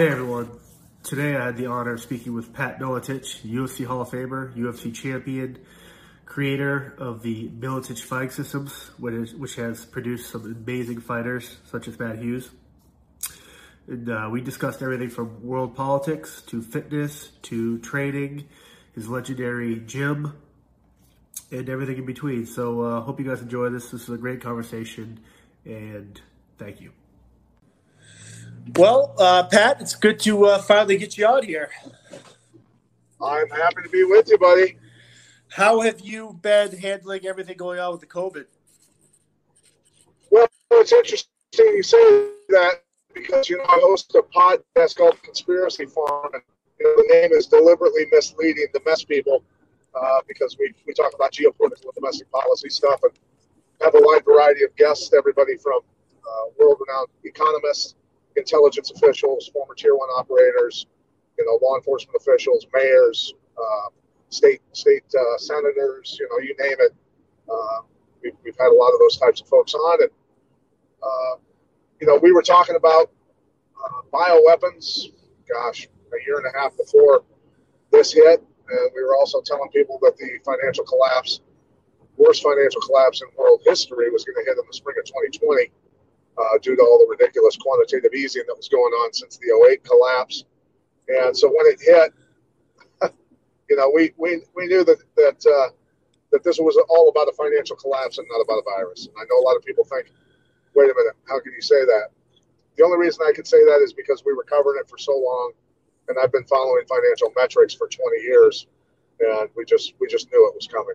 Hey everyone. Today I had the honor of speaking with Pat Miletich, UFC Hall of Famer, UFC champion, creator of the Miletich Fighting Systems, which has produced some amazing fighters such as Matt Hughes. And uh, we discussed everything from world politics to fitness to training, his legendary gym, and everything in between. So uh, hope you guys enjoy this. This is a great conversation, and thank you. Well, uh, Pat, it's good to uh, finally get you out here. I'm happy to be with you, buddy. How have you been handling everything going on with the COVID? Well, it's interesting you say that because you know I host a podcast called Conspiracy Farm, and you know, the name is deliberately misleading the mess people uh, because we, we talk about geopolitical and domestic policy stuff and have a wide variety of guests, everybody from uh, world-renowned economists intelligence officials, former tier one operators, you know, law enforcement officials, mayors, uh, state state uh, senators, you know, you name it. Uh, we've, we've had a lot of those types of folks on, and uh, you know, we were talking about uh, bioweapons. Gosh, a year and a half before this hit, and we were also telling people that the financial collapse, worst financial collapse in world history, was going to hit in the spring of 2020 uh, due to all the ridiculous quantitative easing that was going on since the 08 collapse. And so when it hit, you know, we, we, we knew that, that, uh, that this was all about a financial collapse and not about a virus. And I know a lot of people think, wait a minute, how can you say that? The only reason I can say that is because we were covering it for so long, and I've been following financial metrics for 20 years, and we just we just knew it was coming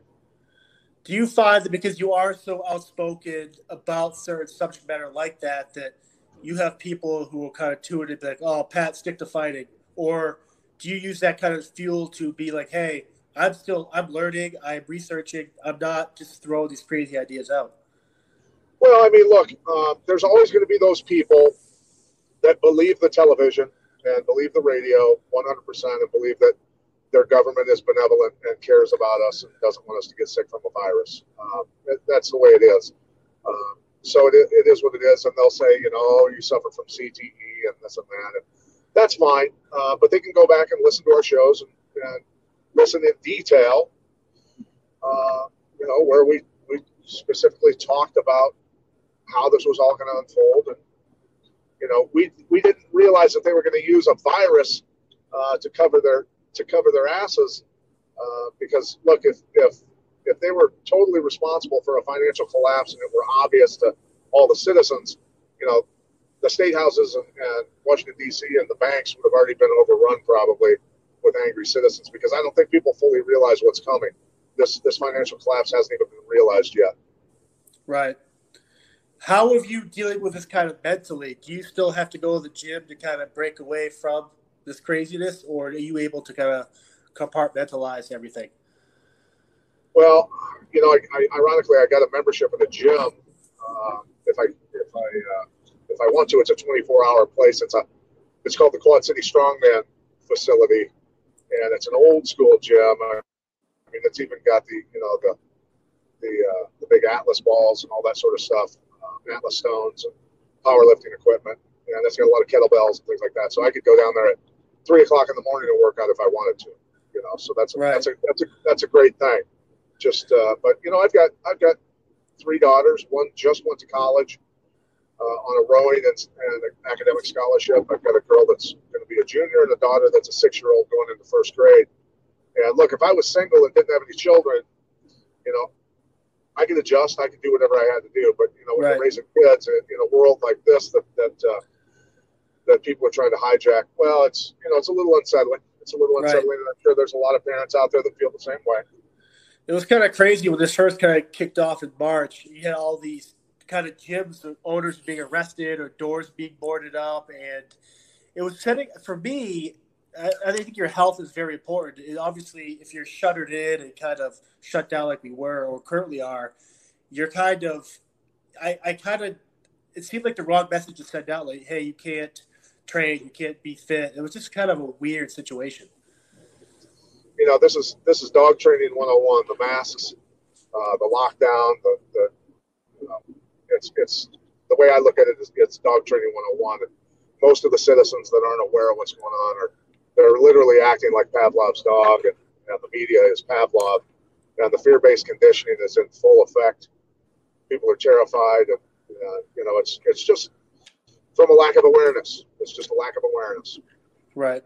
do you find that because you are so outspoken about certain subject matter like that that you have people who will kind of be like oh pat stick to fighting or do you use that kind of fuel to be like hey i'm still i'm learning i'm researching i'm not just throwing these crazy ideas out well i mean look uh, there's always going to be those people that believe the television and believe the radio 100% and believe that their government is benevolent and cares about us and doesn't want us to get sick from a virus. Um, that's the way it is. Um, so it, it is what it is, and they'll say, you know, oh, you suffer from CTE and this and that, and that's fine. Uh, but they can go back and listen to our shows and, and listen in detail. Uh, you know, where we we specifically talked about how this was all going to unfold, and you know, we we didn't realize that they were going to use a virus uh, to cover their to cover their asses uh, because look, if if if they were totally responsible for a financial collapse and it were obvious to all the citizens, you know, the state houses and, and Washington D.C. and the banks would have already been overrun probably with angry citizens because I don't think people fully realize what's coming. This this financial collapse hasn't even been realized yet. Right. How have you dealing with this kind of mentally? Do you still have to go to the gym to kind of break away from this craziness, or are you able to kind of compartmentalize everything? Well, you know, I, I, ironically, I got a membership in a gym. Uh, if I if I uh, if I want to, it's a 24 hour place. It's a it's called the Quad City Strongman facility, and it's an old school gym. I mean, it's even got the you know the the uh, the big Atlas balls and all that sort of stuff, uh, Atlas stones and powerlifting equipment, and it's got a lot of kettlebells and things like that. So I could go down there at three o'clock in the morning to work out if I wanted to. You know, so that's a, right. that's a that's a that's a great thing. Just, uh, but you know, I've got I've got three daughters. One just went to college uh, on a rowing and, and an academic scholarship. I've got a girl that's going to be a junior and a daughter that's a six-year-old going into first grade. And look, if I was single and didn't have any children, you know, I could adjust. I could do whatever I had to do. But you know, when right. you're raising kids in, in a world like this, that that uh, that people are trying to hijack. Well, it's you know it's a little unsettling. It's a little unsettling, right. and I'm sure there's a lot of parents out there that feel the same way. It was kind of crazy when this first kind of kicked off in March. You had all these kind of gyms owners being arrested or doors being boarded up, and it was setting for me. I, I think your health is very important. It, obviously, if you're shuttered in and kind of shut down like we were or currently are, you're kind of. I, I kind of. It seemed like the wrong message to send out. Like, hey, you can't train, you can't be fit. It was just kind of a weird situation. You know, this is this is dog training 101. The masks, uh, the lockdown, the, the you know, it's it's the way I look at it is it's dog training 101. And most of the citizens that aren't aware of what's going on are they're literally acting like Pavlov's dog, and, and the media is Pavlov, and the fear-based conditioning is in full effect. People are terrified, and uh, you know it's it's just from a lack of awareness. It's just a lack of awareness. Right.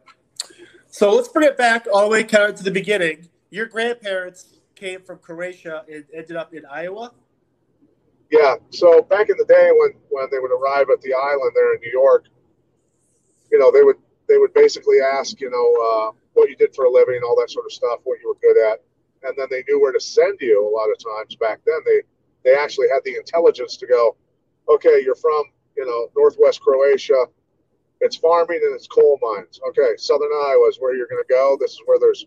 So let's bring it back all the way kind of to the beginning. Your grandparents came from Croatia and ended up in Iowa. Yeah. So back in the day when when they would arrive at the island there in New York, you know, they would they would basically ask, you know, uh, what you did for a living, all that sort of stuff, what you were good at, and then they knew where to send you. A lot of times back then, they they actually had the intelligence to go, okay, you're from you know northwest Croatia, it's farming and it's coal mines. Okay, southern Iowa is where you're going to go. This is where there's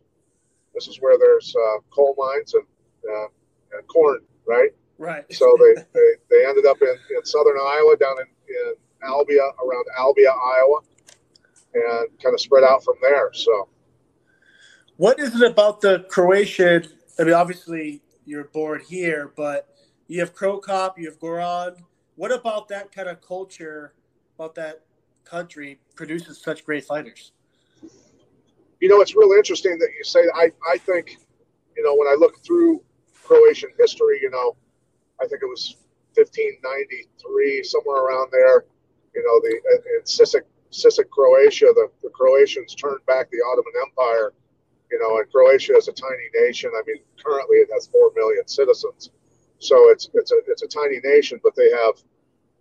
this is where there's uh, coal mines and uh, and corn, right? Right. So they, they, they ended up in, in southern Iowa, down in, in Albia, around Albia, Iowa, and kind of spread out from there. So, what is it about the Croatian? I mean, obviously you're born here, but you have Cro Cop, you have Goran. What about that kind of culture, about that country, produces such great fighters? You know, it's really interesting that you say. I I think, you know, when I look through Croatian history, you know, I think it was 1593, somewhere around there. You know, the in Sisak, Sisak, Croatia, the, the Croatians turned back the Ottoman Empire. You know, and Croatia is a tiny nation. I mean, currently it has four million citizens, so it's it's a it's a tiny nation, but they have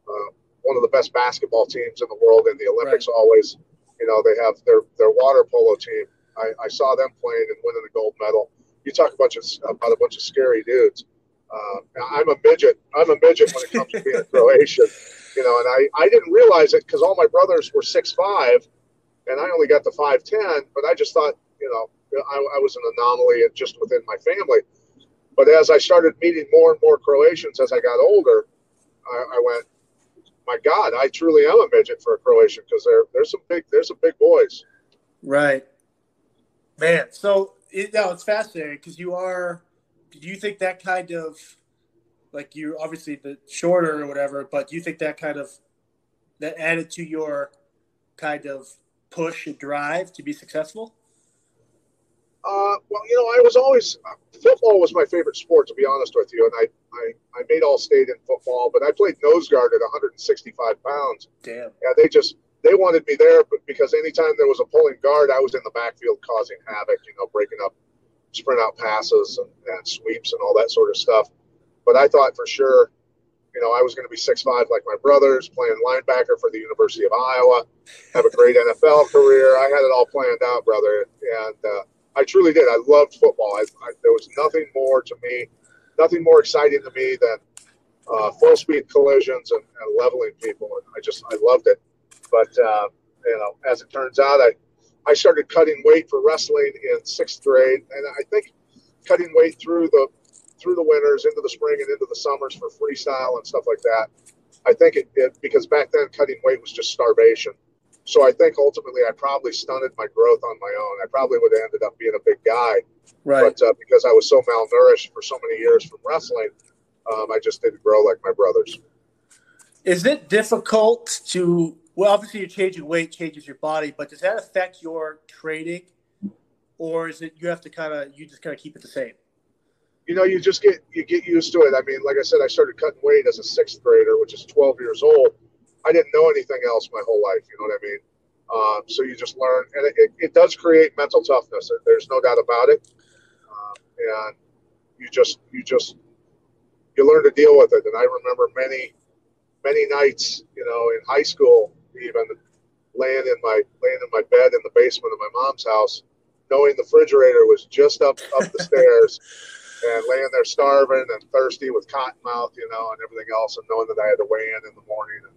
uh, one of the best basketball teams in the world in the Olympics. Right. Always, you know, they have their their water polo team. I, I saw them playing and winning a gold medal. You talk a bunch of about a bunch of scary dudes uh, I'm a midget. I'm a midget when it comes to being a Croatian, you know. And I, I didn't realize it because all my brothers were six five, and I only got to five ten. But I just thought, you know, I, I was an anomaly just within my family. But as I started meeting more and more Croatians as I got older, I, I went, my God, I truly am a midget for a Croatian because there there's some big there's some big boys. Right, man. So it, no, it's fascinating because you are do you think that kind of like you obviously the shorter or whatever, but do you think that kind of that added to your kind of push and drive to be successful? Uh, well, you know, I was always football was my favorite sport to be honest with you, and I I, I made all state in football, but I played nose guard at 165 pounds. Damn. Yeah, they just they wanted me there, but because anytime there was a pulling guard, I was in the backfield causing havoc, you know, breaking up sprint out passes and, and sweeps and all that sort of stuff. But I thought for sure, you know, I was going to be six five like my brothers, playing linebacker for the University of Iowa, have a great NFL career. I had it all planned out, brother, and uh, I truly did. I loved football. I, I, there was nothing more to me, nothing more exciting to me than uh, full speed collisions and, and, leveling people. And I just I loved it. But uh, you know, as it turns out, I I started cutting weight for wrestling in sixth grade, and I think cutting weight through the through the winters, into the spring, and into the summers for freestyle and stuff like that. I think it, it because back then cutting weight was just starvation. So I think ultimately I probably stunted my growth on my own. I probably would have ended up being a big guy, right? But uh, because I was so malnourished for so many years from wrestling, um, I just didn't grow like my brothers. Is it difficult to well, obviously, you're changing weight changes your body, but does that affect your training, or is it you have to kind of you just kind of keep it the same? You know, you just get you get used to it. I mean, like I said, I started cutting weight as a sixth grader, which is 12 years old. I didn't know anything else my whole life. You know what I mean? Um, so you just learn, and it, it, it, does create mental toughness. There's no doubt about it. Um, and you just you just you learn to deal with it. And I remember many many nights, you know, in high school even laying in my laying in my bed in the basement of my mom's house, knowing the refrigerator was just up up the stairs, and laying there starving and thirsty with cotton mouth, you know, and everything else, and knowing that I had to weigh in in the morning and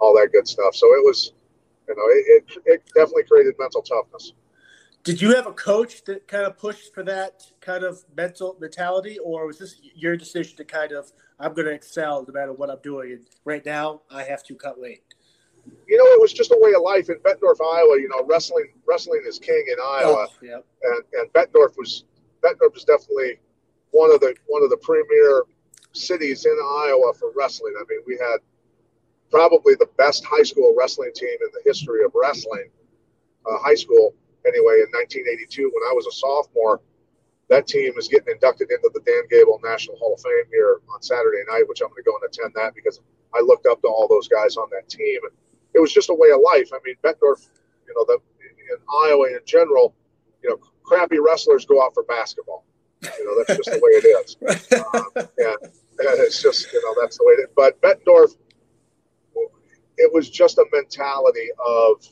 all that good stuff. So it was, you know, it, it, it definitely created mental toughness. Did you have a coach that kind of pushed for that kind of mental mentality, or was this your decision to kind of I'm going to excel no matter what I'm doing, and right now I have to cut weight? you know, it was just a way of life in Bettendorf, Iowa. You know, wrestling wrestling is king in oh, Iowa, oh, and and Bettendorf was Bettendorf was definitely one of the one of the premier cities in Iowa for wrestling. I mean, we had probably the best high school wrestling team in the history of wrestling, uh, high school anyway, in 1982 when I was a sophomore. That team is getting inducted into the Dan Gable National Hall of Fame here on Saturday night, which I'm going to go and attend that because I looked up to all those guys on that team. And it was just a way of life. I mean, Bettendorf, you know, the, in Iowa in general, you know, crappy wrestlers go out for basketball. You know, that's just the way it is. Um, and, and it's just, you know, that's the way it is. But Bettendorf, it was just a mentality of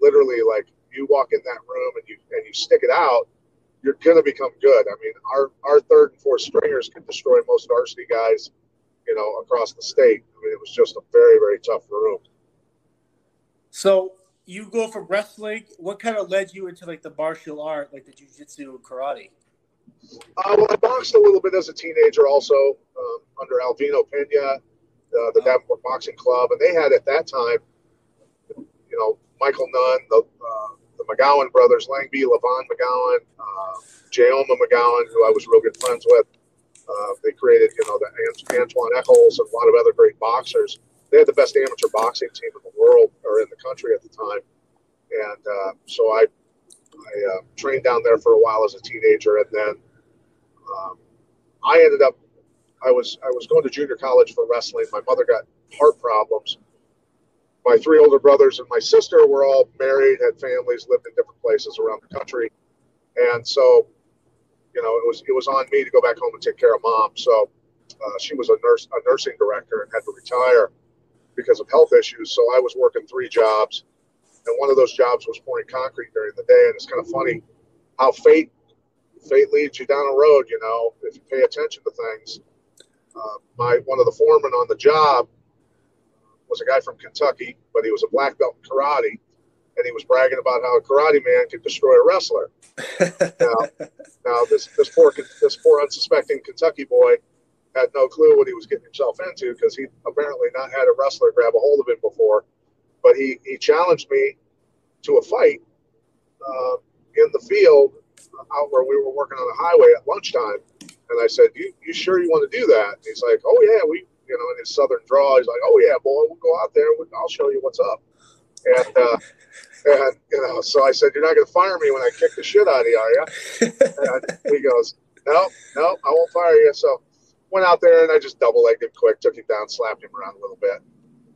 literally like you walk in that room and you and you stick it out, you're gonna become good. I mean, our our third and fourth stringers can destroy most varsity guys, you know, across the state. I mean, it was just a very very tough room. So you go from wrestling. What kind of led you into like the martial art, like the jujitsu and karate? Uh, well, I boxed a little bit as a teenager, also um, under Alvino Pena, uh, the Davenport Boxing Club, and they had at that time, you know, Michael Nunn, the uh, the McGowan brothers, Langby, Levon McGowan, uh, Jayoma McGowan, who I was real good friends with. Uh, they created, you know, the Antoine Eccles and a lot of other great boxers. They had the best amateur boxing team in the world or in the country at the time, and uh, so I I uh, trained down there for a while as a teenager, and then um, I ended up I was I was going to junior college for wrestling. My mother got heart problems. My three older brothers and my sister were all married, had families, lived in different places around the country, and so you know it was it was on me to go back home and take care of mom. So uh, she was a nurse, a nursing director, and had to retire because of health issues. So I was working three jobs, and one of those jobs was pouring concrete during the day. And it's kind of funny how fate fate leads you down a road. You know, if you pay attention to things. Uh, my one of the foremen on the job was a guy from Kentucky, but he was a black belt in karate, and he was bragging about how a karate man could destroy a wrestler. now, now this this poor this poor unsuspecting Kentucky boy had no clue what he was getting himself into because he apparently not had a wrestler grab a hold of him before. But he he challenged me to a fight uh, in the field out where we were working on the highway at lunchtime. And I said, "You you sure you want to do that?" And he's like, "Oh yeah, we you know in his southern draw, he's like, "Oh yeah, boy, we'll go out there. I'll show you what's up." And uh, and you know, so I said, "You're not going to fire me when I kick the shit out of you, are you?" And he goes, "No, no, I won't fire you." So went out there and I just double legged him quick, took him down, slapped him around a little bit,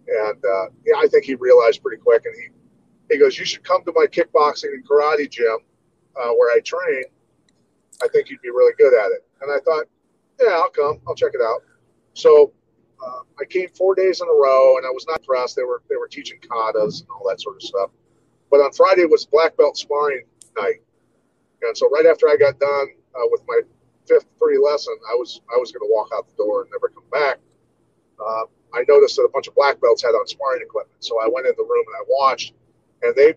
and uh, yeah, I think he realized pretty quick, and he he goes, "You should come to my kickboxing and karate gym uh, where I train. I think you'd be really good at it." And I thought, "Yeah, I'll come. I'll check it out." So uh, I came four days in a row, and I was not impressed. They were they were teaching katas and all that sort of stuff. But on Friday was black belt sparring night, and so right after I got done uh, with my fifth free lesson, I was I was going to walk out the door and never come back. Uh, I noticed that a bunch of black belts had on sparring equipment, so I went in the room and I watched, and they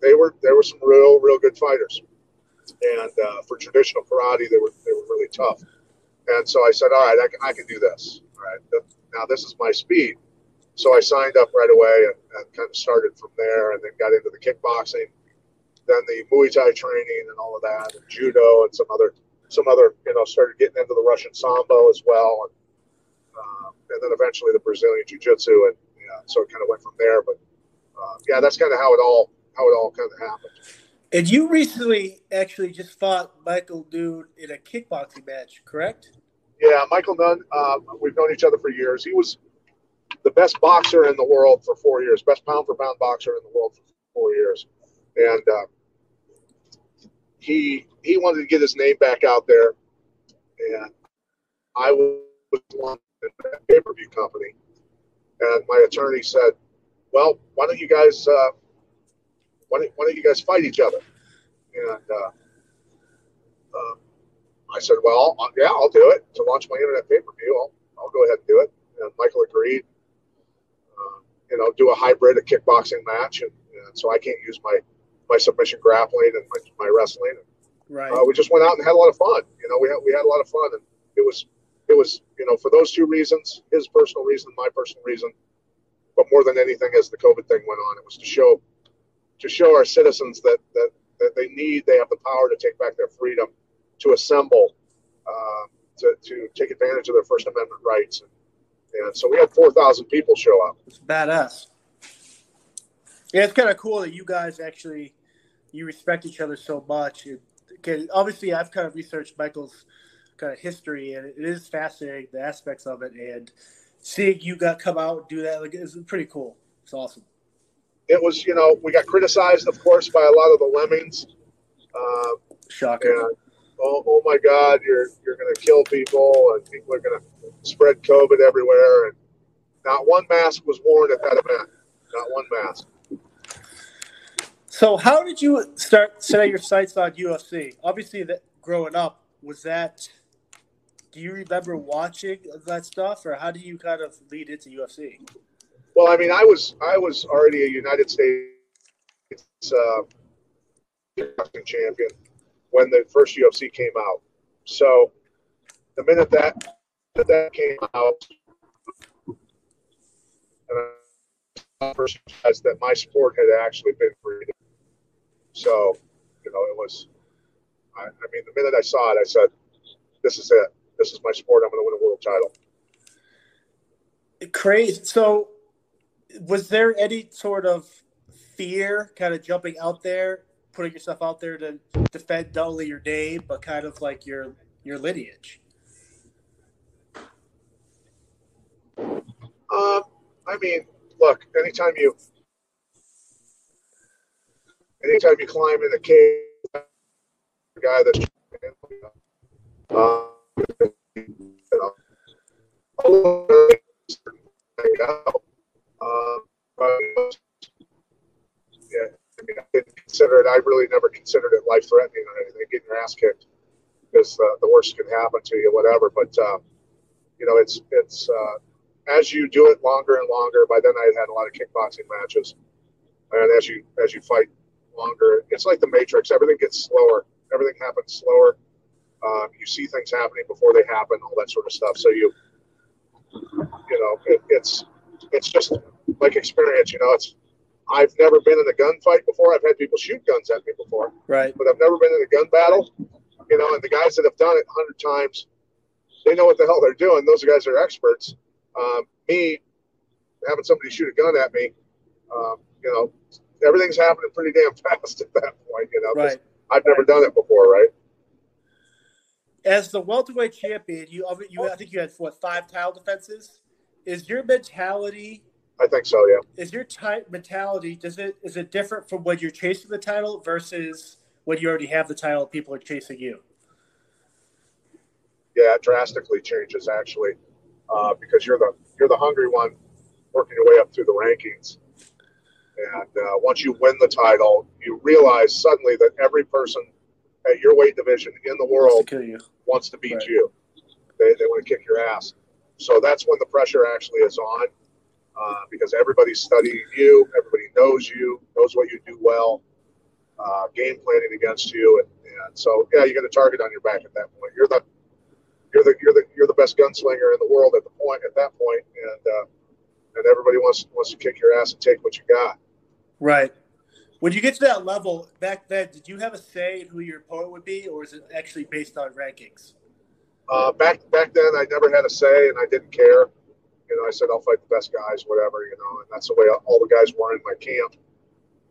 they were there were some real real good fighters, and uh, for traditional karate they were they were really tough, and so I said, all right, I can, I can do this. All right, now this is my speed. So I signed up right away and, and kind of started from there, and then got into the kickboxing, then the Muay Thai training and all of that, and judo and some other some other, you know, started getting into the Russian Sambo as well. And, uh, and then eventually the Brazilian Jiu Jitsu. And yeah, so it kind of went from there. But uh, yeah, that's kind of how it all, how it all kind of happened. And you recently actually just fought Michael Nunn in a kickboxing match, correct? Yeah, Michael Nunn. Uh, we've known each other for years. He was the best boxer in the world for four years, best pound for pound boxer in the world for four years. And uh, he he wanted to get his name back out there, and I was one in that pay per view company, and my attorney said, "Well, why don't you guys uh, why, don't, why don't you guys fight each other?" And uh, uh, I said, "Well, yeah, I'll do it to launch my internet pay per view. I'll, I'll go ahead and do it." And Michael agreed. Uh, you know, do a hybrid, a kickboxing match, and, and so I can't use my my submission grappling and my, my wrestling. Right. Uh, we just went out and had a lot of fun. You know, we had we had a lot of fun, and it was it was you know for those two reasons, his personal reason, my personal reason, but more than anything, as the COVID thing went on, it was to show to show our citizens that that that they need they have the power to take back their freedom to assemble, uh, to to take advantage of their First Amendment rights, and And so we had 4,000 people show up. It's badass. Yeah, it's kind of cool that you guys actually you respect each other so much. It, obviously, I've kind of researched Michael's kind of history, and it is fascinating the aspects of it. And seeing you got come out and do that like is pretty cool. It's awesome. It was, you know, we got criticized, of course, by a lot of the lemmings. Uh, Shocking. And, oh, oh my God, you're you're going to kill people, and people are going to spread COVID everywhere. And not one mask was worn at that event. Not one mask. So, how did you start setting your sights on UFC? Obviously, that growing up was that. Do you remember watching that stuff, or how do you kind of lead into UFC? Well, I mean, I was I was already a United States uh, champion when the first UFC came out. So the minute that that came out, and first realized that my sport had actually been created. So, you know, it was, I, I mean, the minute I saw it, I said, this is it. This is my sport. I'm going to win a world title. Crazy. So, was there any sort of fear kind of jumping out there, putting yourself out there to defend not only your name, but kind of like your your lineage? Um, I mean, look, anytime you anytime you climb in a cave, the guy that's uh, you know, yeah, I mean, I didn't consider it. I really never considered it life threatening or anything. Getting your ass kicked because uh, the worst can happen to you, whatever. But uh, you know, it's it's uh, as you do it longer and longer. By then, I had had a lot of kickboxing matches, and as you as you fight longer. It's like the Matrix. Everything gets slower. Everything happens slower. Um, you see things happening before they happen, all that sort of stuff. So you, you know, it, it's it's just like experience. You know, it's I've never been in a gunfight before. I've had people shoot guns at me before, right? But I've never been in a gun battle. You know, and the guys that have done it a hundred times, they know what the hell they're doing. Those guys are experts. Um, me having somebody shoot a gun at me, um, you know, everything's happening pretty damn fast at that point, you know. Right. I've never right. done it before, right? As the welterweight champion, you you I think you had what five title defenses. Is your mentality? I think so. Yeah. Is your type mentality? Does it is it different from when you're chasing the title versus when you already have the title? People are chasing you. Yeah, it drastically changes actually, uh, because you're the you're the hungry one, working your way up through the rankings and uh, once you win the title, you realize suddenly that every person at your weight division in the world wants to, wants to beat right. you. They, they want to kick your ass. So that's when the pressure actually is on uh, because everybody's studying you, everybody knows you, knows what you do well, uh, game planning against you. And, and so, yeah, you get a target on your back at that point. You're the you're the you're the you're the best gunslinger in the world at the point at that point, and uh, and everybody wants wants to kick your ass and take what you got. Right. When you get to that level, back then, did you have a say in who your opponent would be, or is it actually based on rankings? Uh, back back then, I never had a say, and I didn't care. You know, I said I'll fight the best guys, whatever. You know, and that's the way all the guys were in my camp.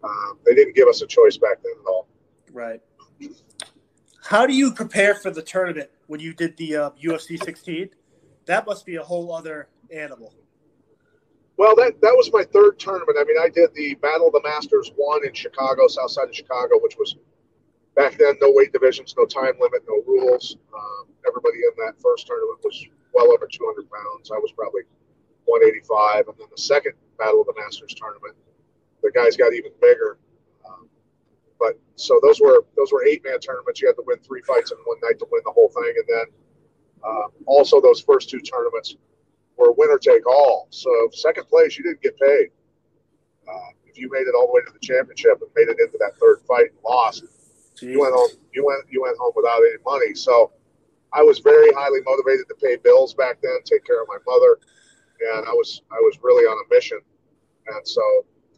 Um, they didn't give us a choice back then at all. Right. How do you prepare for the tournament when you did the uh, UFC 16? That must be a whole other animal. Well, that that was my third tournament. I mean, I did the Battle of the Masters one in Chicago, south side of Chicago, which was back then no weight divisions, no time limit, no rules. Um, everybody in that first tournament was well over 200 pounds. I was probably 185, and then the second Battle of the Masters tournament, the guys got even bigger. Um, but so those were those were eight man tournaments. You had to win three fights in one night to win the whole thing, and then uh, also those first two tournaments were winner take all. So second place, you didn't get paid. Uh, if you made it all the way to the championship and made it into that third fight and lost, you went home. You went you went home without any money. So I was very highly motivated to pay bills back then, take care of my mother, and I was I was really on a mission. And so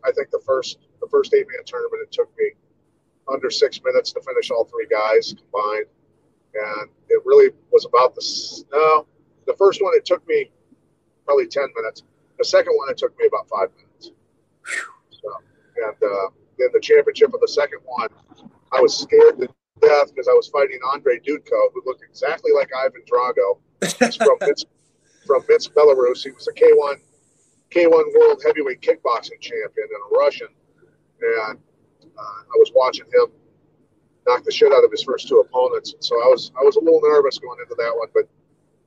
I think the first the first eight man tournament it took me under six minutes to finish all three guys combined, and it really was about the no. The first one it took me probably 10 minutes. The second one, it took me about five minutes. So, and uh, then the championship of the second one, I was scared to death because I was fighting Andre Dudko, who looked exactly like Ivan Drago. He's from Minsk, from Minsk, Belarus. He was a K1 K1 World Heavyweight Kickboxing Champion and a Russian. And uh, I was watching him knock the shit out of his first two opponents. And So I was I was a little nervous going into that one, but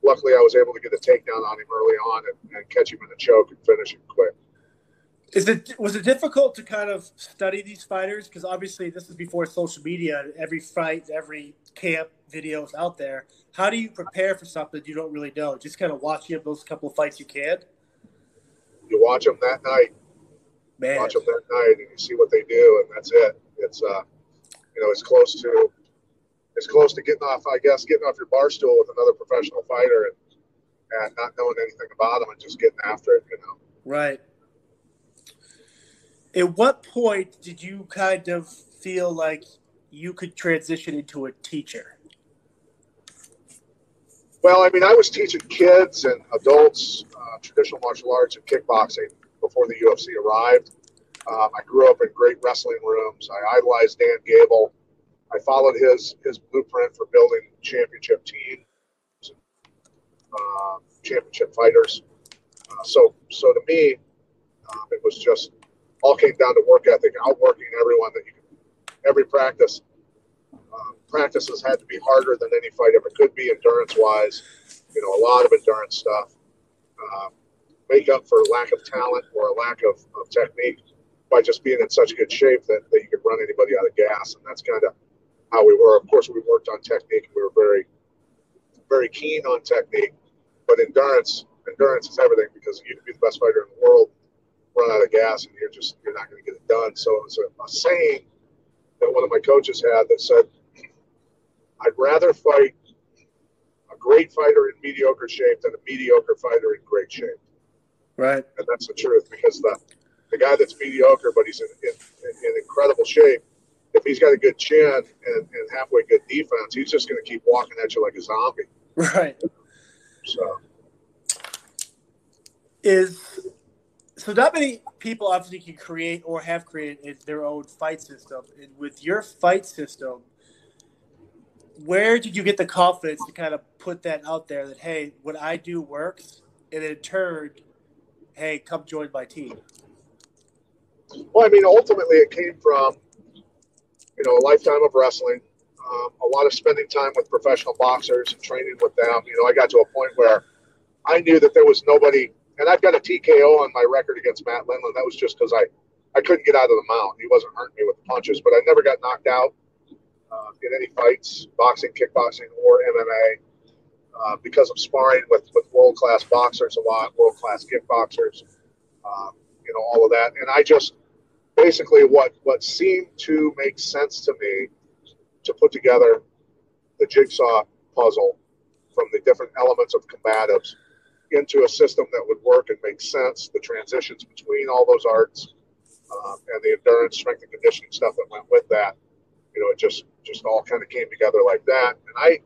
luckily I was able to get a takedown on him early on and, and catch him in a choke and finish him quick. Is it was it difficult to kind of study these fighters? Because obviously this is before social media. Every fight, every camp videos out there. How do you prepare for something you don't really know? Just kind of watching those couple of fights you can. You watch them that night. Man. Watch them that night, and you see what they do, and that's it. It's uh, you know, it's close to it's close to getting off, I guess, getting off your bar stool with another professional fighter and, and not knowing anything about them and just getting after it, you know. Right. At what point did you kind of feel like you could transition into a teacher? Well, I mean, I was teaching kids and adults uh, traditional martial arts and kickboxing before the UFC arrived. Um, I grew up in great wrestling rooms. I idolized Dan Gable. I followed his his blueprint for building championship teams, uh, championship fighters. Uh, so, so to me, um, it was just all came down to work ethic, outworking everyone that you could, every practice. Um, practices had to be harder than any fight ever could be, endurance wise. You know, a lot of endurance stuff. Uh, make up for lack of talent or a lack of, of technique by just being in such good shape that, that you could run anybody out of gas. And that's kind of how we were. Of course, we worked on technique we were very, very keen on technique. But endurance, endurance is everything because you can be the best fighter in the world, run out of gas, and you're just you're not going to get it done. So it's a, a saying that one of my coaches had that said, "I'd rather fight a great fighter in mediocre shape than a mediocre fighter in great shape." Right. And that's the truth because the the guy that's mediocre but he's in, in, in incredible shape, if he's got a good chin and, and halfway good defense, he's just going to keep walking at you like a zombie. Right. So is so not many people obviously can create or have created their own fight system. And with your fight system, where did you get the confidence to kind of put that out there that hey, what I do works, and in turn, hey, come join my team? Well, I mean, ultimately, it came from you know a lifetime of wrestling, um, a lot of spending time with professional boxers and training with them. You know, I got to a point where I knew that there was nobody, and I've got a TKO on my record against Matt Lindland. That was just because I I couldn't get out of the mount. He wasn't hurting me with the punches, but I never got knocked out uh, in any fights, boxing, kickboxing, or MMA. Uh, because of sparring with, with world class boxers a lot, world class kickboxers, um, you know, all of that. And I just, basically what what seemed to make sense to me to put together the jigsaw puzzle from the different elements of combatives into a system that would work and make sense the transitions between all those arts um, and the endurance strength and conditioning stuff that went with that you know it just just all kind of came together like that and i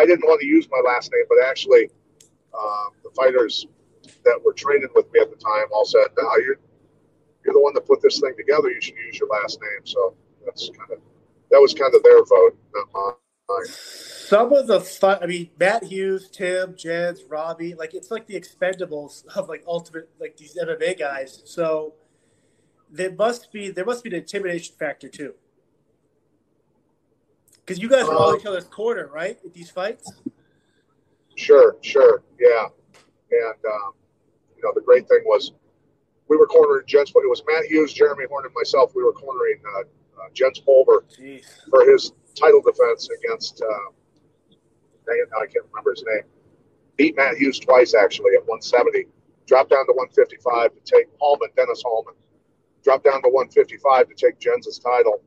i didn't want to use my last name but actually um, the fighters that were training with me at the time all said no you're you're the one that put this thing together. You should use your last name. So that's kind of that was kind of their vote, not mine. Some of the fun, I mean, Matt Hughes, Tim, Jens, Robbie, like it's like the expendables of like ultimate, like these MMA guys. So there must be there must be an intimidation factor too, because you guys are all um, each other's corner, right? At these fights. Sure, sure, yeah, and um, you know the great thing was we were cornering Jens, but it was Matt Hughes, Jeremy Horn, and myself. We were cornering uh, uh, Jens Pulver Jeez. for his title defense against, uh, I can't remember his name. Beat Matt Hughes twice, actually, at 170. Dropped down to 155 to take Hallman, Dennis Hallman. Dropped down to 155 to take Jens's title.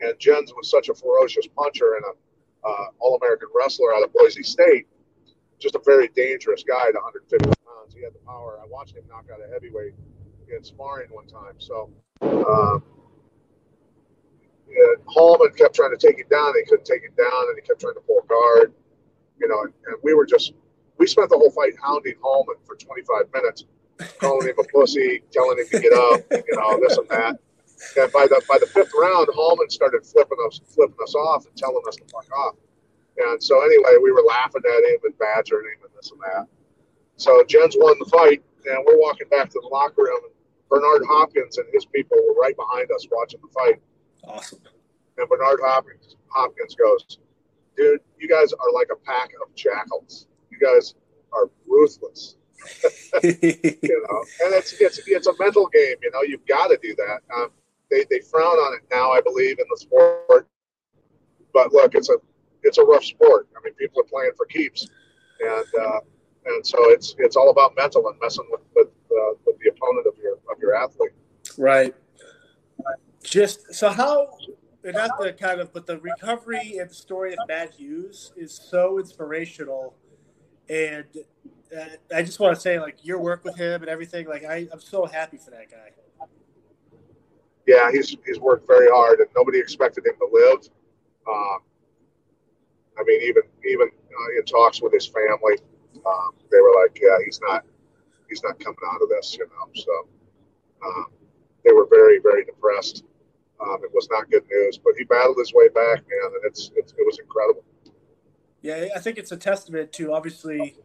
And Jens was such a ferocious puncher and a uh, All-American wrestler out of Boise State, just a very dangerous guy at 150 pounds. He had the power. I watched him knock out a heavyweight in sparring one time. So um, yeah, Hallman kept trying to take it down. They couldn't take it down, and he kept trying to pull guard. You know, and, and we were just we spent the whole fight hounding Hallman for 25 minutes, calling him a pussy, telling him to get up, you know, this and that. And by the by the fifth round, Hallman started flipping us flipping us off and telling us to fuck off. And so anyway, we were laughing at him and badgering him and this and that. So Jens won the fight, and we're walking back to the locker room. And Bernard Hopkins and his people were right behind us watching the fight. Awesome. And Bernard Hopkins Hopkins goes, "Dude, you guys are like a pack of jackals. You guys are ruthless." you know, and it's it's it's a mental game. You know, you've got to do that. Um, they they frown on it now, I believe, in the sport. But look, it's a it's a rough sport. I mean, people are playing for keeps, and uh, and so it's it's all about mental and messing with with, uh, with the opponent of your of your athlete. Right. Just so how and not the kind of but the recovery and the story of Matt Hughes is so inspirational, and uh, I just want to say like your work with him and everything. Like I, I'm so happy for that guy. Yeah, he's he's worked very hard, and nobody expected him to live. Um, I mean, even even uh, in talks with his family, um, they were like, "Yeah, he's not he's not coming out of this," you know. So um, they were very very depressed. Um, it was not good news, but he battled his way back, man, and it's, it's it was incredible. Yeah, I think it's a testament to obviously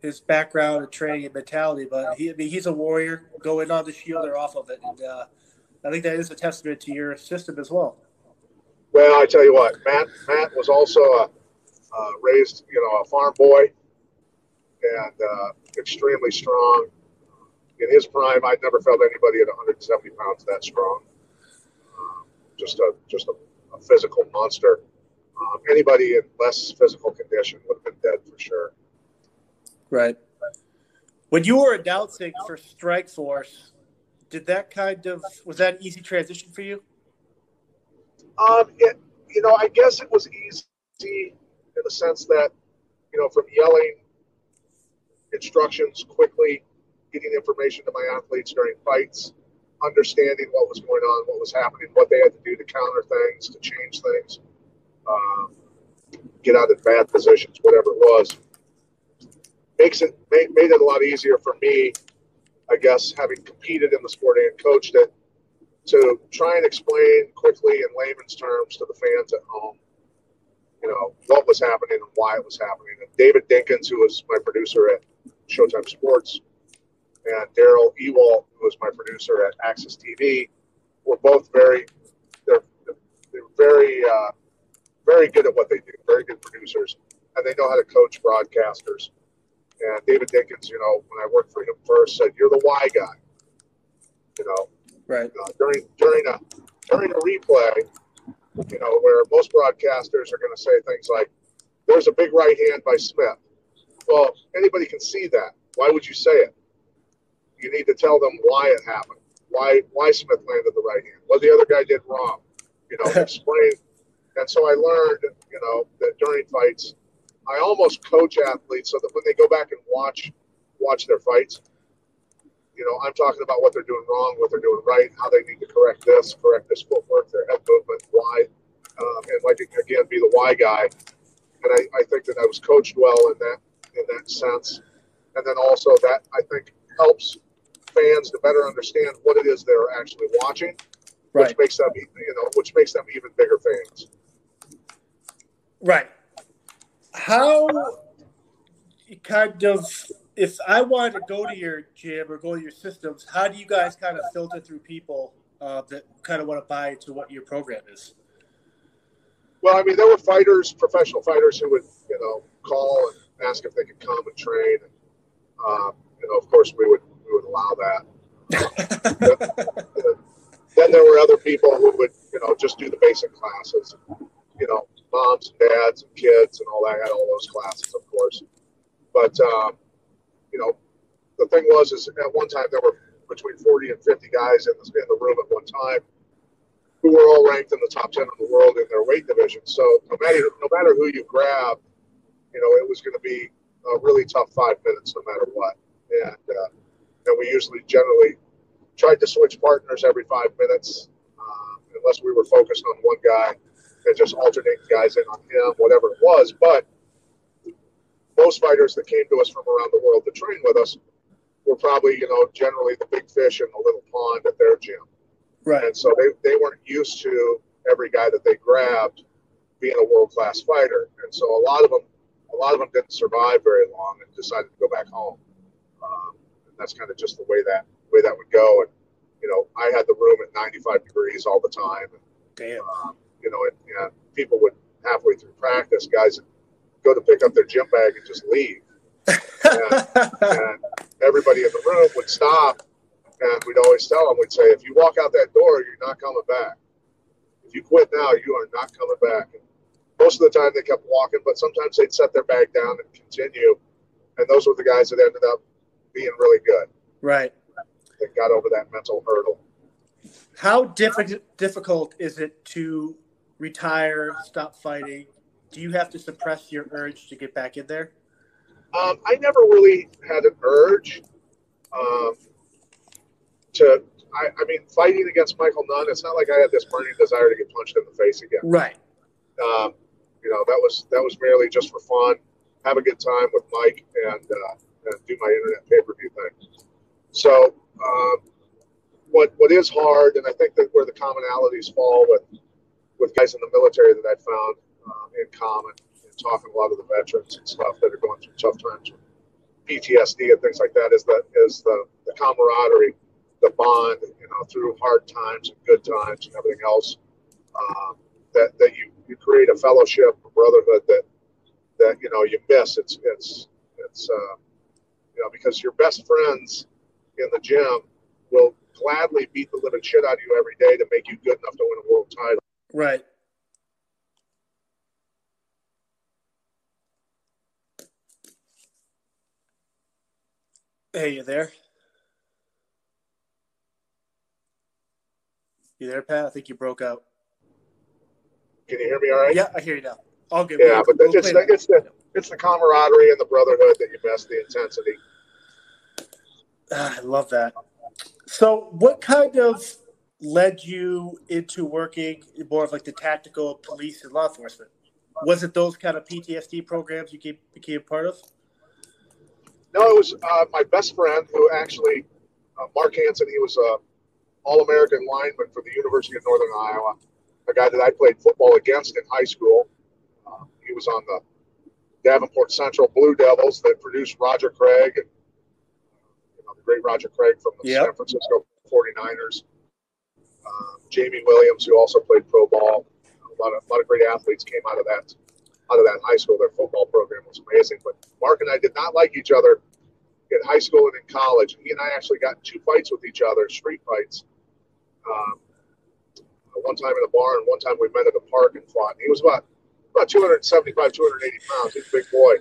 his background and training and mentality, but he I mean he's a warrior going on the shield or off of it, and uh, I think that is a testament to your system as well. Well, I tell you what, Matt Matt was also a uh, raised, you know, a farm boy and uh, extremely strong. In his prime, I'd never felt anybody at 170 pounds that strong. Just a just a, a physical monster. Um, anybody in less physical condition would have been dead for sure. Right. When you were a announcing for Strikeforce, did that kind of was that an easy transition for you? Um, it, you know, I guess it was easy in the sense that, you know, from yelling instructions quickly, getting information to my athletes during fights, understanding what was going on, what was happening, what they had to do to counter things, to change things, um, get out of bad positions, whatever it was, makes it made, made it a lot easier for me, I guess, having competed in the sport and coached it, to try and explain quickly in layman's terms to the fans at home you know, what was happening and why it was happening. And David Dinkins, who was my producer at Showtime Sports, and Daryl Ewald, who was my producer at AXS TV, were both very, they're, they're very, uh, very good at what they do, very good producers, and they know how to coach broadcasters. And David Dinkins, you know, when I worked for him first, said, "You're the why guy." You know, right? Uh, during during a during a replay, you know, where most broadcasters are going to say things like, there's a big right hand by Smith. Well, anybody can see that. Why would you say it? You need to tell them why it happened, why why Smith landed the right hand, what the other guy did wrong. You know, explain. And so I learned, you know, that during fights, I almost coach athletes so that when they go back and watch watch their fights, you know, I'm talking about what they're doing wrong, what they're doing right, how they need to correct this, correct this footwork, their head movement, why, um, and like again, be the why guy. And I, I think that I was coached well in that in that sense, and then also that I think helps fans to better understand what it is they're actually watching, right. which makes them you know which makes them even bigger fans. Right. How kind of if I wanted to go to your gym or go to your systems, how do you guys kind of filter through people uh, that kind of want to buy into what your program is? Well, I mean, there were fighters, professional fighters, who would you know call and ask if they could come and train. And, um, you know, of course, we would we would allow that. then there were other people who would you know just do the basic classes. You know, moms and dads and kids and all that had all those classes, of course. But um, you know, the thing was is at one time there were between 40 and 50 guys in the, in the room at one time who were all ranked in the top 10 in the world in their weight division. So no matter no matter who you grab, you know, it was going to be a really tough five minutes no matter what. And uh, and we usually generally tried to switch partners every five minutes, um, unless we were focused on one guy and just alternating guys in on him, whatever it was. But most fighters that came to us from around the world to train with us were probably, you know, generally the big fish in the little pond at their gym. Right. And so they, they weren't used to every guy that they grabbed being a world class fighter. And so a lot of them, a lot of them didn't survive very long and decided to go back home. Um, that's kind of just the way that way that would go. And you know, I had the room at 95 degrees all the time. And, Damn. um, you know, and, and people would halfway through practice, guys would go to pick up their gym bag and just leave. and, and everybody in the room would stop and we'd always tell them, we'd say, if you walk out that door, you're not coming back. If you quit now, you are not coming back. And most of the time they kept walking, but sometimes they'd set their bag down and continue. And those were the guys that ended up being really good. right. That got over that mental hurdle. How diffi- difficult is it to retire, stop fighting? Do you have to suppress your urge to get back in there? Um, I never really had an urge um, to. I, I mean, fighting against Michael Nunn. It's not like I had this burning desire to get punched in the face again. Right. Um, you know, that was that was merely just for fun, have a good time with Mike, and, uh, and do my internet pay per view thing. So, um, what what is hard, and I think that where the commonalities fall with with guys in the military that I found um, in common, and talking a lot of the veterans and stuff that are going through tough times with PTSD and things like that, is that is the, the camaraderie, the bond, you know, through hard times and good times and everything else. Um, that, that you, you create a fellowship, a brotherhood that that you know you miss. It's it's it's uh, know because your best friends in the gym will gladly beat the living shit out of you every day to make you good enough to win a world title. Right. Hey, you there? You there, Pat? I think you broke out. Can you hear me all right? Yeah, I hear you now. All good. Yeah, We'll- but we'll the, it's the it's the camaraderie and the brotherhood that you miss, the intensity. Ah, I love that. So, what kind of led you into working more of like the tactical police and law enforcement? Was it those kind of PTSD programs you became, became part of? No, it was uh, my best friend who actually, uh, Mark Hansen. He was a All-American lineman for the University of Northern Iowa. A guy that I played football against in high school. Uh, he was on the Davenport Central Blue Devils that produced Roger Craig and great Roger Craig from the Yep. San Francisco 49ers. Um, Jamie Williams, who also played pro ball. A lot of a lot of great athletes came out of that out of that high school. Their football program was amazing. But Mark and I did not like each other in high school and in college. He and I actually got two fights with each other, street fights. Um, one time in a bar and one time we met at a park and fought. And he was about about 275, 280 pounds. He's a big boy,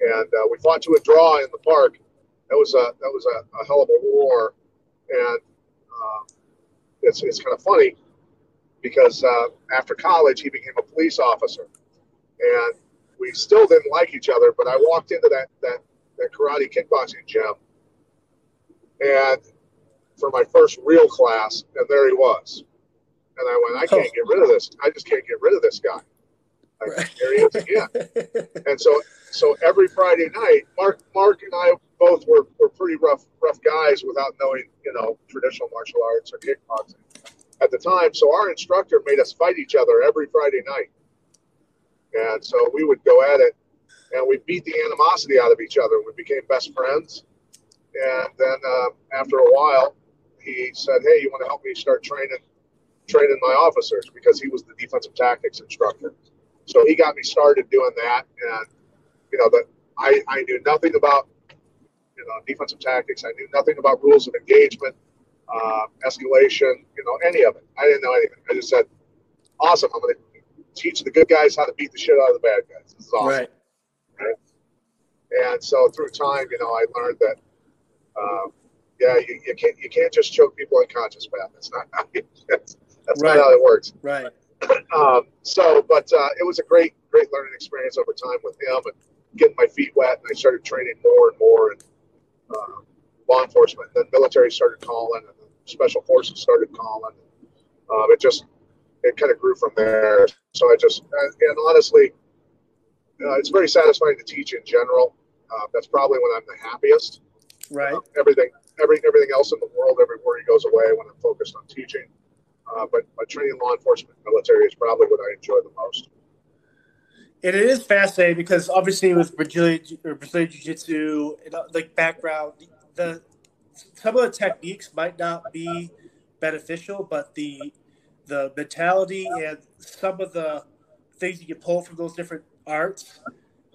and uh, we fought to a draw in the park. That was a that was a, a hell of a war, and um, it's it's kind of funny because uh, after college he became a police officer, and we still didn't like each other. But I walked into that that that karate kickboxing gym, and for my first real class, and there he was, and I went, I can't get rid of this. I just can't get rid of this guy. Is again. And so, so every Friday night, Mark, Mark and I both were, were pretty rough, rough guys without knowing, you know, traditional martial arts or kickboxing at the time. So our instructor made us fight each other every Friday night. And so we would go at it and we beat the animosity out of each other. We became best friends. And then uh, after a while, he said, Hey, you want to help me start training, training my officers because he was the defensive tactics instructor. So he got me started doing that. And, you know, that I, I knew nothing about, you know, defensive tactics. I knew nothing about rules of engagement, uh, escalation, you know, any of it. I didn't know anything. I just said, awesome. I'm going to teach the good guys how to beat the shit out of the bad guys. This is awesome. right. And so through time, you know, I learned that, um, yeah, you, you can't you can't just choke people unconscious, man. That's not that's, that's Right. not how it works. Right. Um, so, but uh, it was a great great learning experience over time with him and getting my feet wet. And I started training more and more and uh, law enforcement. Then military started calling, and special forces started calling. Um, it just it kind of grew from there. So I just and and honestly, uh, it's very satisfying to teach in general. Uh, that's probably when I'm the happiest. Right. Uh, everything, every, everything else in the world, every worry goes away when I'm focused on teaching. Uh, but, but training law enforcement military is probably what I enjoy the most. And it is fascinating because obviously with Brazilian Brazilian Jiu Jitsu, like background, the some of the techniques might not be beneficial, but the the mentality and some of the things you can pull from those different arts,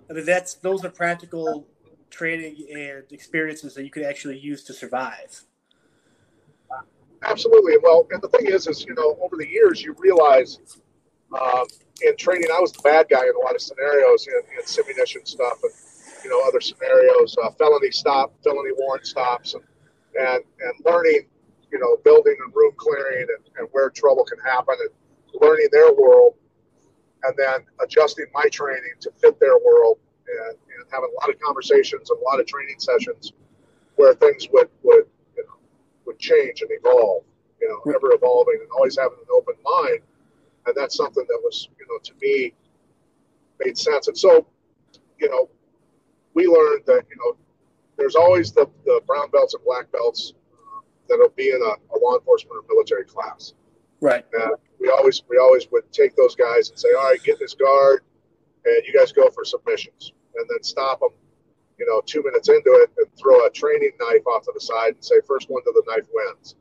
I mean that's those are practical training and experiences that you can actually use to survive. Absolutely. Well, and the thing is, is you know, over the years you realize um, in training, I was the bad guy in a lot of scenarios in, in simunition stuff and you know other scenarios, uh, felony stop, felony warrant stops, and and and learning, you know, building and room clearing and, and where trouble can happen and learning their world, and then adjusting my training to fit their world and, and having a lot of conversations and a lot of training sessions where things would would would change and evolve, you know, ever evolving and always having an open mind and that's something that was, you know, to me made sense. And so, you know, we learned that, you know, there's always the, the brown belts and black belts uh, that'll be in a, a, law enforcement or military class. Right. And we always we always would take those guys and say, all right, get this guard, and you guys go for submissions, and then stop them, you know, two minutes into it, and throw a training knife off to the side and say, first one to the knife wins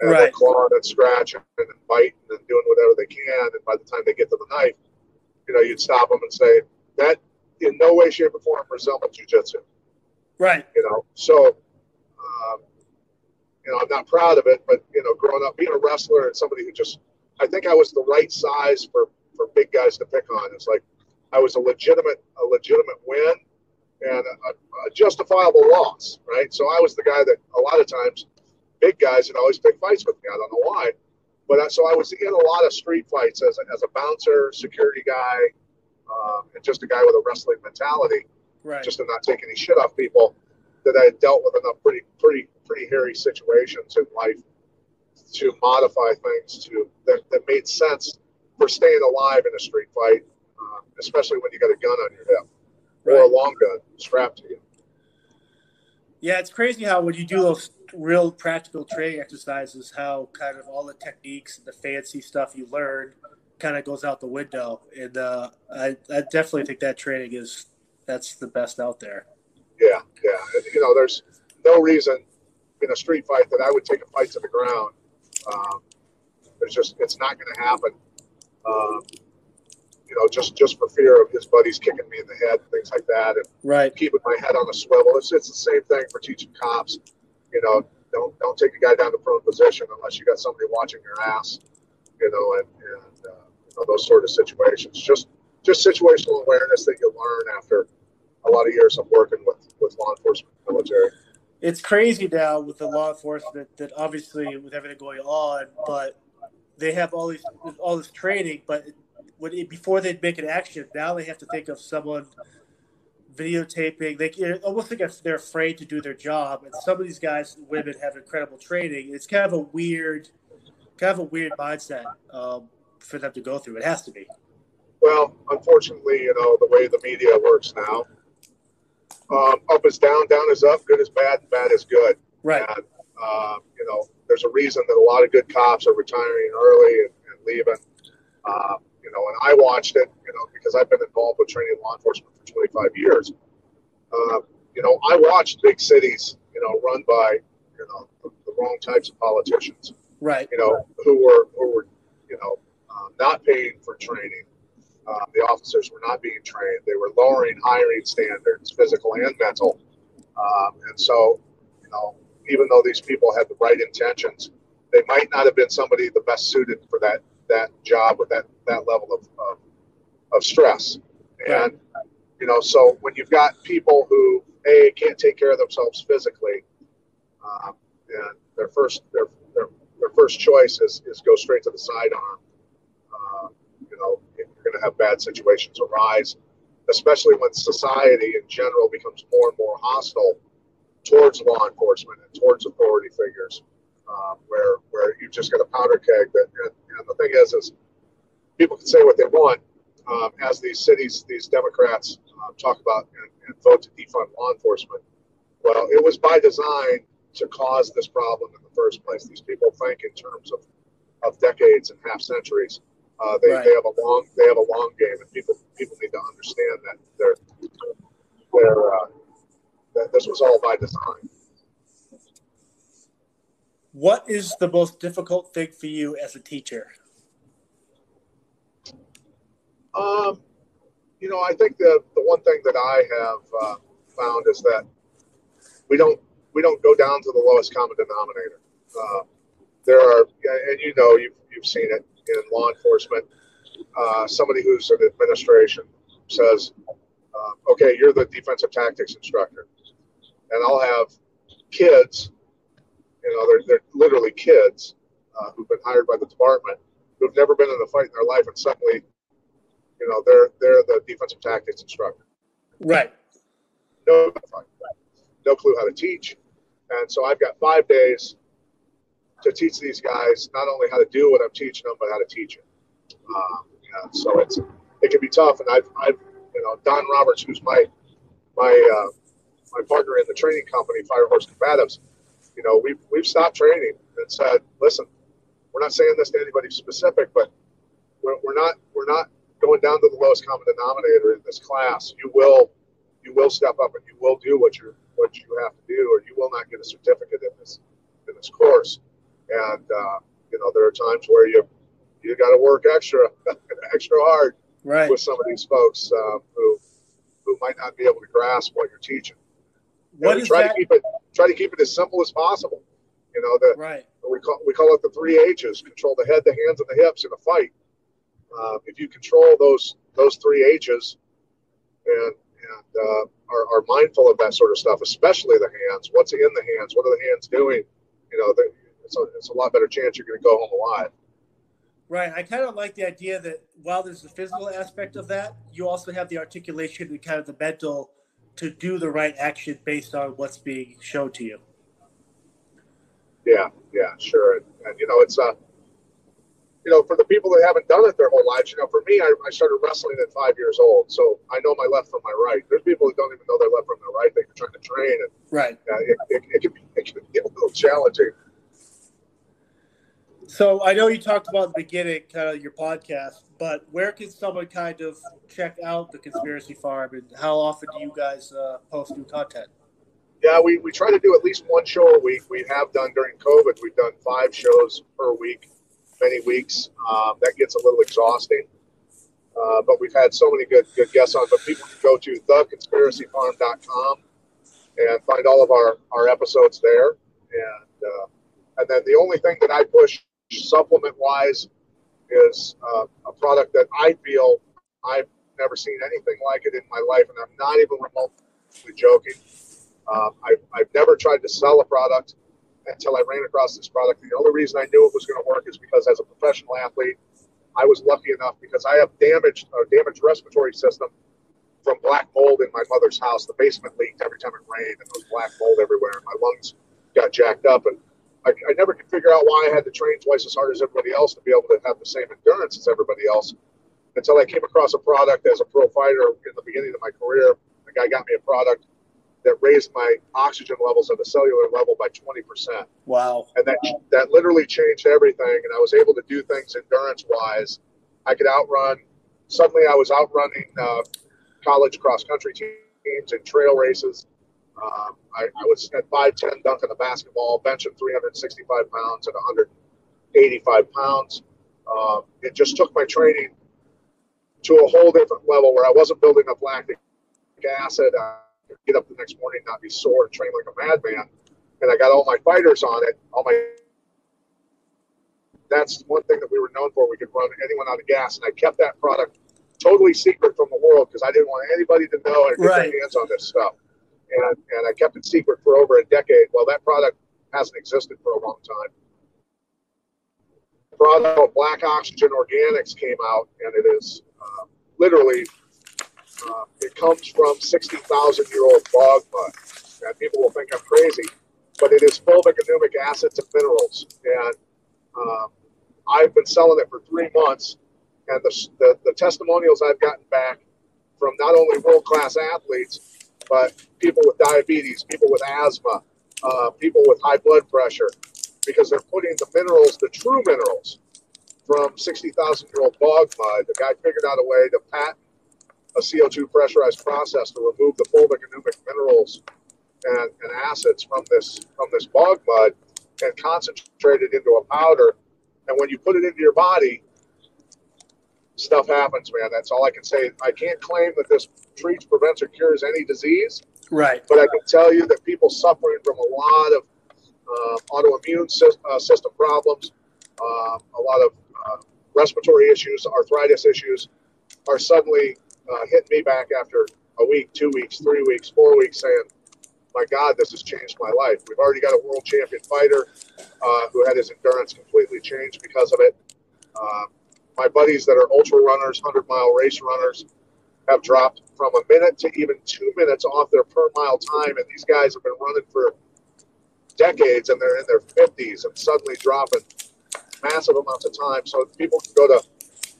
and right. they're clawing and scratching and biting and doing whatever they can. And by the time they get to the knife, you know, you'd stop them and say, that in no way, shape, or form resembles jujitsu. Right. You know, so, um, you know, I'm not proud of it, but, you know, growing up, being a wrestler and somebody who just, I think I was the right size for, for big guys to pick on. It's like I was a legitimate, a legitimate win and a, a justifiable loss, right? So I was the guy that a lot of times big guys would always pick fights with me. I don't know why. But I, so I was in a lot of street fights as a, as a bouncer, security guy, um, and just a guy with a wrestling mentality, right. just to not take any shit off people. That I had dealt with enough pretty, pretty, pretty hairy situations in life to modify things to that, that made sense for staying alive in a street fight, um, especially when you got a gun on your hip right. or a long gun strapped to you. Yeah, it's crazy how when you do those real practical training exercises, how kind of all the techniques and the fancy stuff you learn kind of goes out the window. And uh, I, I definitely think that training is that's the best out there. Yeah, yeah. You know, there's no reason in a street fight that I would take a fight to the ground. Um, there's just it's not going to happen. Um, you know, just just for fear of his buddies kicking me in the head and things like that, and right. keeping my head on a swivel. It's it's the same thing for teaching cops you know, don't don't take a guy down to prone position unless you got somebody watching your ass, you know, and, and uh, you know, those sort of situations. Just just situational awareness that you learn after a lot of years of working with with law enforcement, military. It's crazy now with the law enforcement that obviously with everything going on, but they have all these all this training, but when it, before they'd make an action, now they have to think of someone videotaping. They almost like they're afraid to do their job. And some of these guys, and women, have incredible training. It's kind of a weird, kind of a weird mindset um, for them to go through. It has to be. Well, unfortunately, you know the way the media works now. Um, up is down, down is up, good is bad, bad is good. Right. And, uh, you know, there's a reason that a lot of good cops are retiring early and, and leaving. Uh, you know, and I watched it, you know, because I've been involved with training law enforcement for 25 years. Uh, you know, I watched big cities, you know, run by, you know, the, the wrong types of politicians. Right. You know, who were, who were, you know, um, not paying for training. Um, the officers were not being trained. They were lowering hiring standards, physical and mental. Um, and so, you know, even though these people had the right intentions, they might not have been somebody the best suited for that that job with that that level of of, of stress. And. You know, so when you've got people who a can't take care of themselves physically, um, and their first their, their their first choice is, is go straight to the sidearm. Uh, you know, you're going to have bad situations arise, especially when society in general becomes more and more hostile towards law enforcement and towards authority figures, um, where where you've just got a powder keg. That and, and the thing is, is people can say what they want, um, as these cities, these Democrats uh, talk about and, and vote to defund law enforcement. Well, it was by design to cause this problem in the first place. These people think in terms of, of decades and half centuries. Uh, they, right. they have a long they have a long game, and people people need to understand that they're they're uh, that this was all by design. What is the most difficult thing for you as a teacher? Um, you know, I think the the one thing that I have uh, found is that we don't we don't go down to the lowest common denominator. Uh, there are, and you know, you've you've seen it in law enforcement. Uh, somebody who's in administration says, uh, "Okay, you're the defensive tactics instructor," and I'll have kids. You know, they're, they're literally kids uh, who've been hired by the department who've never been in a fight in their life, and suddenly you know, they're they're the defensive tactics instructor. Right. No, no clue how to teach, and so I've got five days to teach these guys not only how to do what I'm teaching them, but how to teach it. Um, and so it's it can be tough, and I've, I've you know Don Roberts, who's my my uh, my partner in the training company, Fire Horse Combatives. You know, we've we've stopped training and said, listen, we're not saying this to anybody specific, but we're, we're not we're not going down to the lowest common denominator in this class, you will you will step up and you will do what you what you have to do, or you will not get a certificate in this in this course. And uh, you know there are times where you you got to work extra extra hard right. with some of these folks uh, who who might not be able to grasp what you're teaching. What is try that? to keep it try to keep it as simple as possible. You know the right. we call we call it the three H's: control the head, the hands, and the hips in a fight. Um, if you control those those three H's and and uh, are, are, mindful of that sort of stuff, especially the hands. What's in the hands? What are the hands doing? You know, it's a, it's a lot better chance you're going to go home alive. Right. I kind of like the idea that while there's the physical aspect of that, you also have the articulation and kind of the mental to do the right action based on what's being shown to you. Yeah, yeah, sure. And, and you know, it's a uh, you know, for the people that haven't done it their whole lives, you know, for me, I, I, started wrestling at five years old, so I know my left from my right. There's people that don't even know their left from their right. They're trying to train, and right, uh, it, it, it, can be, it can get a little challenging. So I know you talked about the beginning, kind of your podcast, but where can someone kind of check out the Conspiracy Farm, and how often do you guys uh, post new content? Yeah, we, we try to do at least one show a week. We have done during COVID. We've done five shows per week many weeks. Um, that gets a little exhausting. Uh, but we've had so many good good guests on. But people can go to theconspiracyfarm.com and find all of our, our episodes there. And uh, and then the only thing that I push supplement wise is uh, a product that I feel I've never seen anything like it in my life, and I'm not even remotely joking. Um, I've, I've never tried to sell a product until I ran across this product. The only reason I knew it was going to work is because as a professional athlete, I was lucky enough because I have damaged a damaged respiratory system from black mold in my mother's house. The basement leaked every time it rained, and there was black mold everywhere, and my lungs got jacked up. And I, I never could figure out why I had to train twice as hard as everybody else to be able to have the same endurance as everybody else. Until I came across a product as a pro fighter in the beginning of my career, a guy got me a product that raised my oxygen levels at a cellular level by 20%. Wow. And that, that literally changed everything. And I was able to do things endurance wise. I could outrun, suddenly I was outrunning uh, college cross country teams and trail races. Um, I, I, was at 5'10 dunking a basketball, benching 365 pounds at 185 pounds. Um, it just took my training to a whole different level where I wasn't building up lactic acid. Uh, get up the next morning, not be sore, and train like a madman. And I got all my fighters on it. All my that's one thing that we were known for. We could run anyone out of gas, and I kept that product totally secret from the world because I didn't want anybody to know and get right. their hands on this stuff. And and I kept it secret for over a decade. Well, that product hasn't existed for a long time. The product Black Oxygen Organics came out, and it is uh, literally uh, it comes from 60,000 year old bog mud. And people will think I'm crazy, but it is fulvic and humic acids and minerals. And um, I've been selling it for three months, and the, the, the testimonials I've gotten back from not only world class athletes, but people with diabetes, people with asthma, uh, people with high blood pressure, because they're putting the minerals, the true minerals, from 60,000 year old bog mud. The guy figured out a way to patent a CO2 pressurized process to remove the fulvic and humic minerals and, and acids from this from this bog mud and concentrate it into a powder. And when you put it into your body, stuff happens, man. That's all I can say. I can't claim that this treats, prevents, or cures any disease. Right. But I can tell you that people suffering from a lot of uh, autoimmune sy- uh, system problems, uh, a lot of uh, respiratory issues, arthritis issues, are suddenly uh, hitting me back after a week, two weeks, three weeks, four weeks, saying, "My God, this has changed my life." We've already got a world champion fighter uh, who had his endurance completely changed because of it. My buddies that are ultra runners, 100 mile race runners, have dropped from a minute to even two minutes off their per mile time. And these guys have been running for decades and they're in their 50s and suddenly dropping massive amounts of time. So people can go to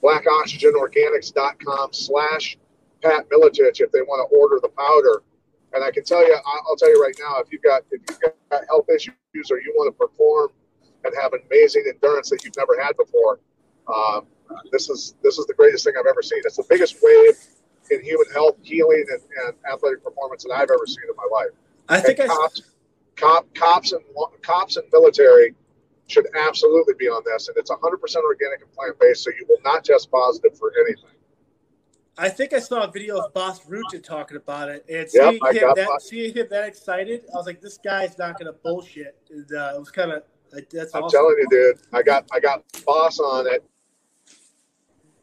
blackoxygenorganics.com slash Pat Miletich if they want to order the powder. And I can tell you, I'll tell you right now, if you've got if you've got health issues or you want to perform and have amazing endurance that you've never had before, um, this is this is the greatest thing I've ever seen. It's the biggest wave in human health, healing, and, and athletic performance that I've ever seen in my life. I think And I, cops, cop, cops and cops and military should absolutely be on this, and it's 100% organic and plant based, so you will not test positive for anything. I think I saw a video of Bas Rutten talking about it, and seeing, I him that, Boss- seeing him that excited, I was like, "This guy's not going to bullshit." And, uh, it was kind of that's I'm awesome. telling you, dude. I got I got Bas on it,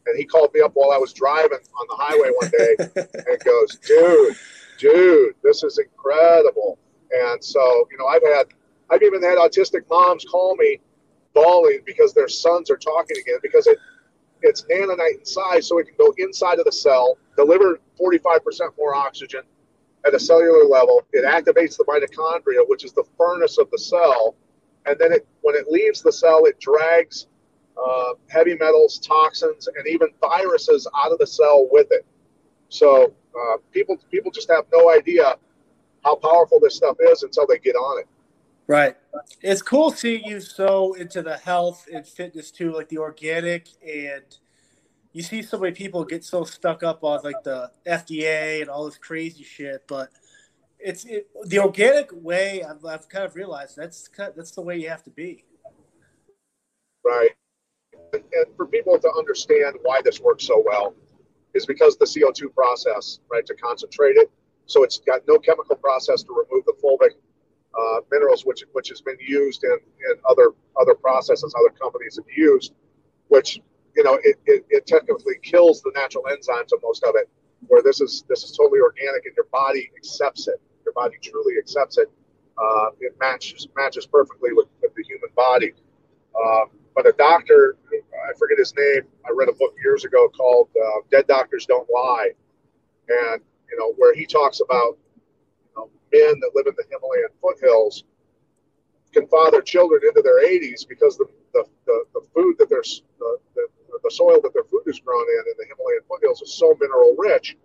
and he called me up while I was driving on the highway one day, and goes, "Dude, dude, this is incredible." And so, you know, I've had I've even had autistic moms call me bawling because their sons are talking again because it it's nanonite in size, so it can go inside of the cell, deliver 45% more oxygen at a cellular level. It activates the mitochondria, which is the furnace of the cell, and then it when it leaves the cell, it drags uh, heavy metals, toxins, and even viruses out of the cell with it. So uh, people people just have no idea how powerful this stuff is until they get on it. Right. It's cool seeing you so into the health and fitness too, like the organic and you see so many people get so stuck up on like the FDA and all this crazy shit, but it's it, the organic way. I've, I've kind of realized that's kind that's the way you have to be. right? And, for people to understand why this works so well is because the CO2 process, right, to concentrate it. So it's got no chemical process to remove the fulvic uh, minerals, which which has been used in, in other other processes other companies have used, which you know it, it, it technically kills the natural enzymes of most of it. Where this is this is totally organic and your body accepts it. Your body truly accepts it. Uh, it matches matches perfectly with, with the human body. Um, but a doctor, I forget his name. I read a book years ago called uh, "Dead Doctors Don't Lie," and you know where he talks about you know, men that live in the Himalayan foothills can father children into their 80s because the the, the, the food that there's the, the, the soil that their food is grown in in the Himalayan foothills is so mineral rich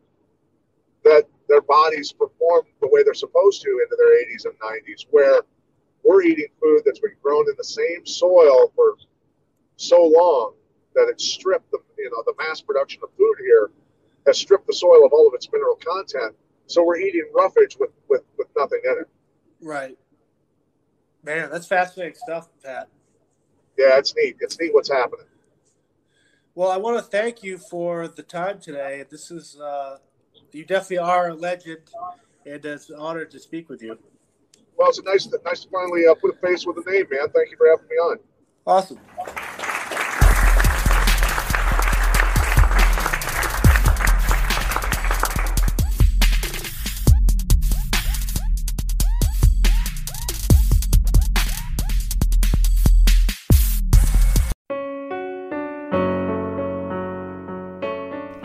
that their bodies perform the way they're supposed to into their 80s and 90s. Where we're eating food that's been grown in the same soil for so long that it's stripped the you know the mass production of food here has stripped the soil of all of its mineral content. So we're eating roughage with with, with nothing in it. Right. Man, that's fascinating stuff, Pat. Yeah, it's neat. It's neat what's happening. Well, I want to thank you for the time today. This is uh, you definitely are a legend, and it's an honor to speak with you. Well, it's nice to, nice to finally uh, put a face with a name, man. Thank you for having me on. Awesome.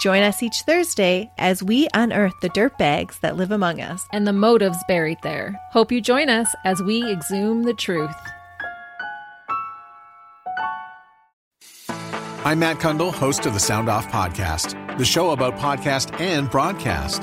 Join us each Thursday as we unearth the dirt bags that live among us. and the motives buried there. Hope you join us as we exhume the truth. I'm Matt Cundill, host of the Sound Off Podcast, the show about podcast and broadcast.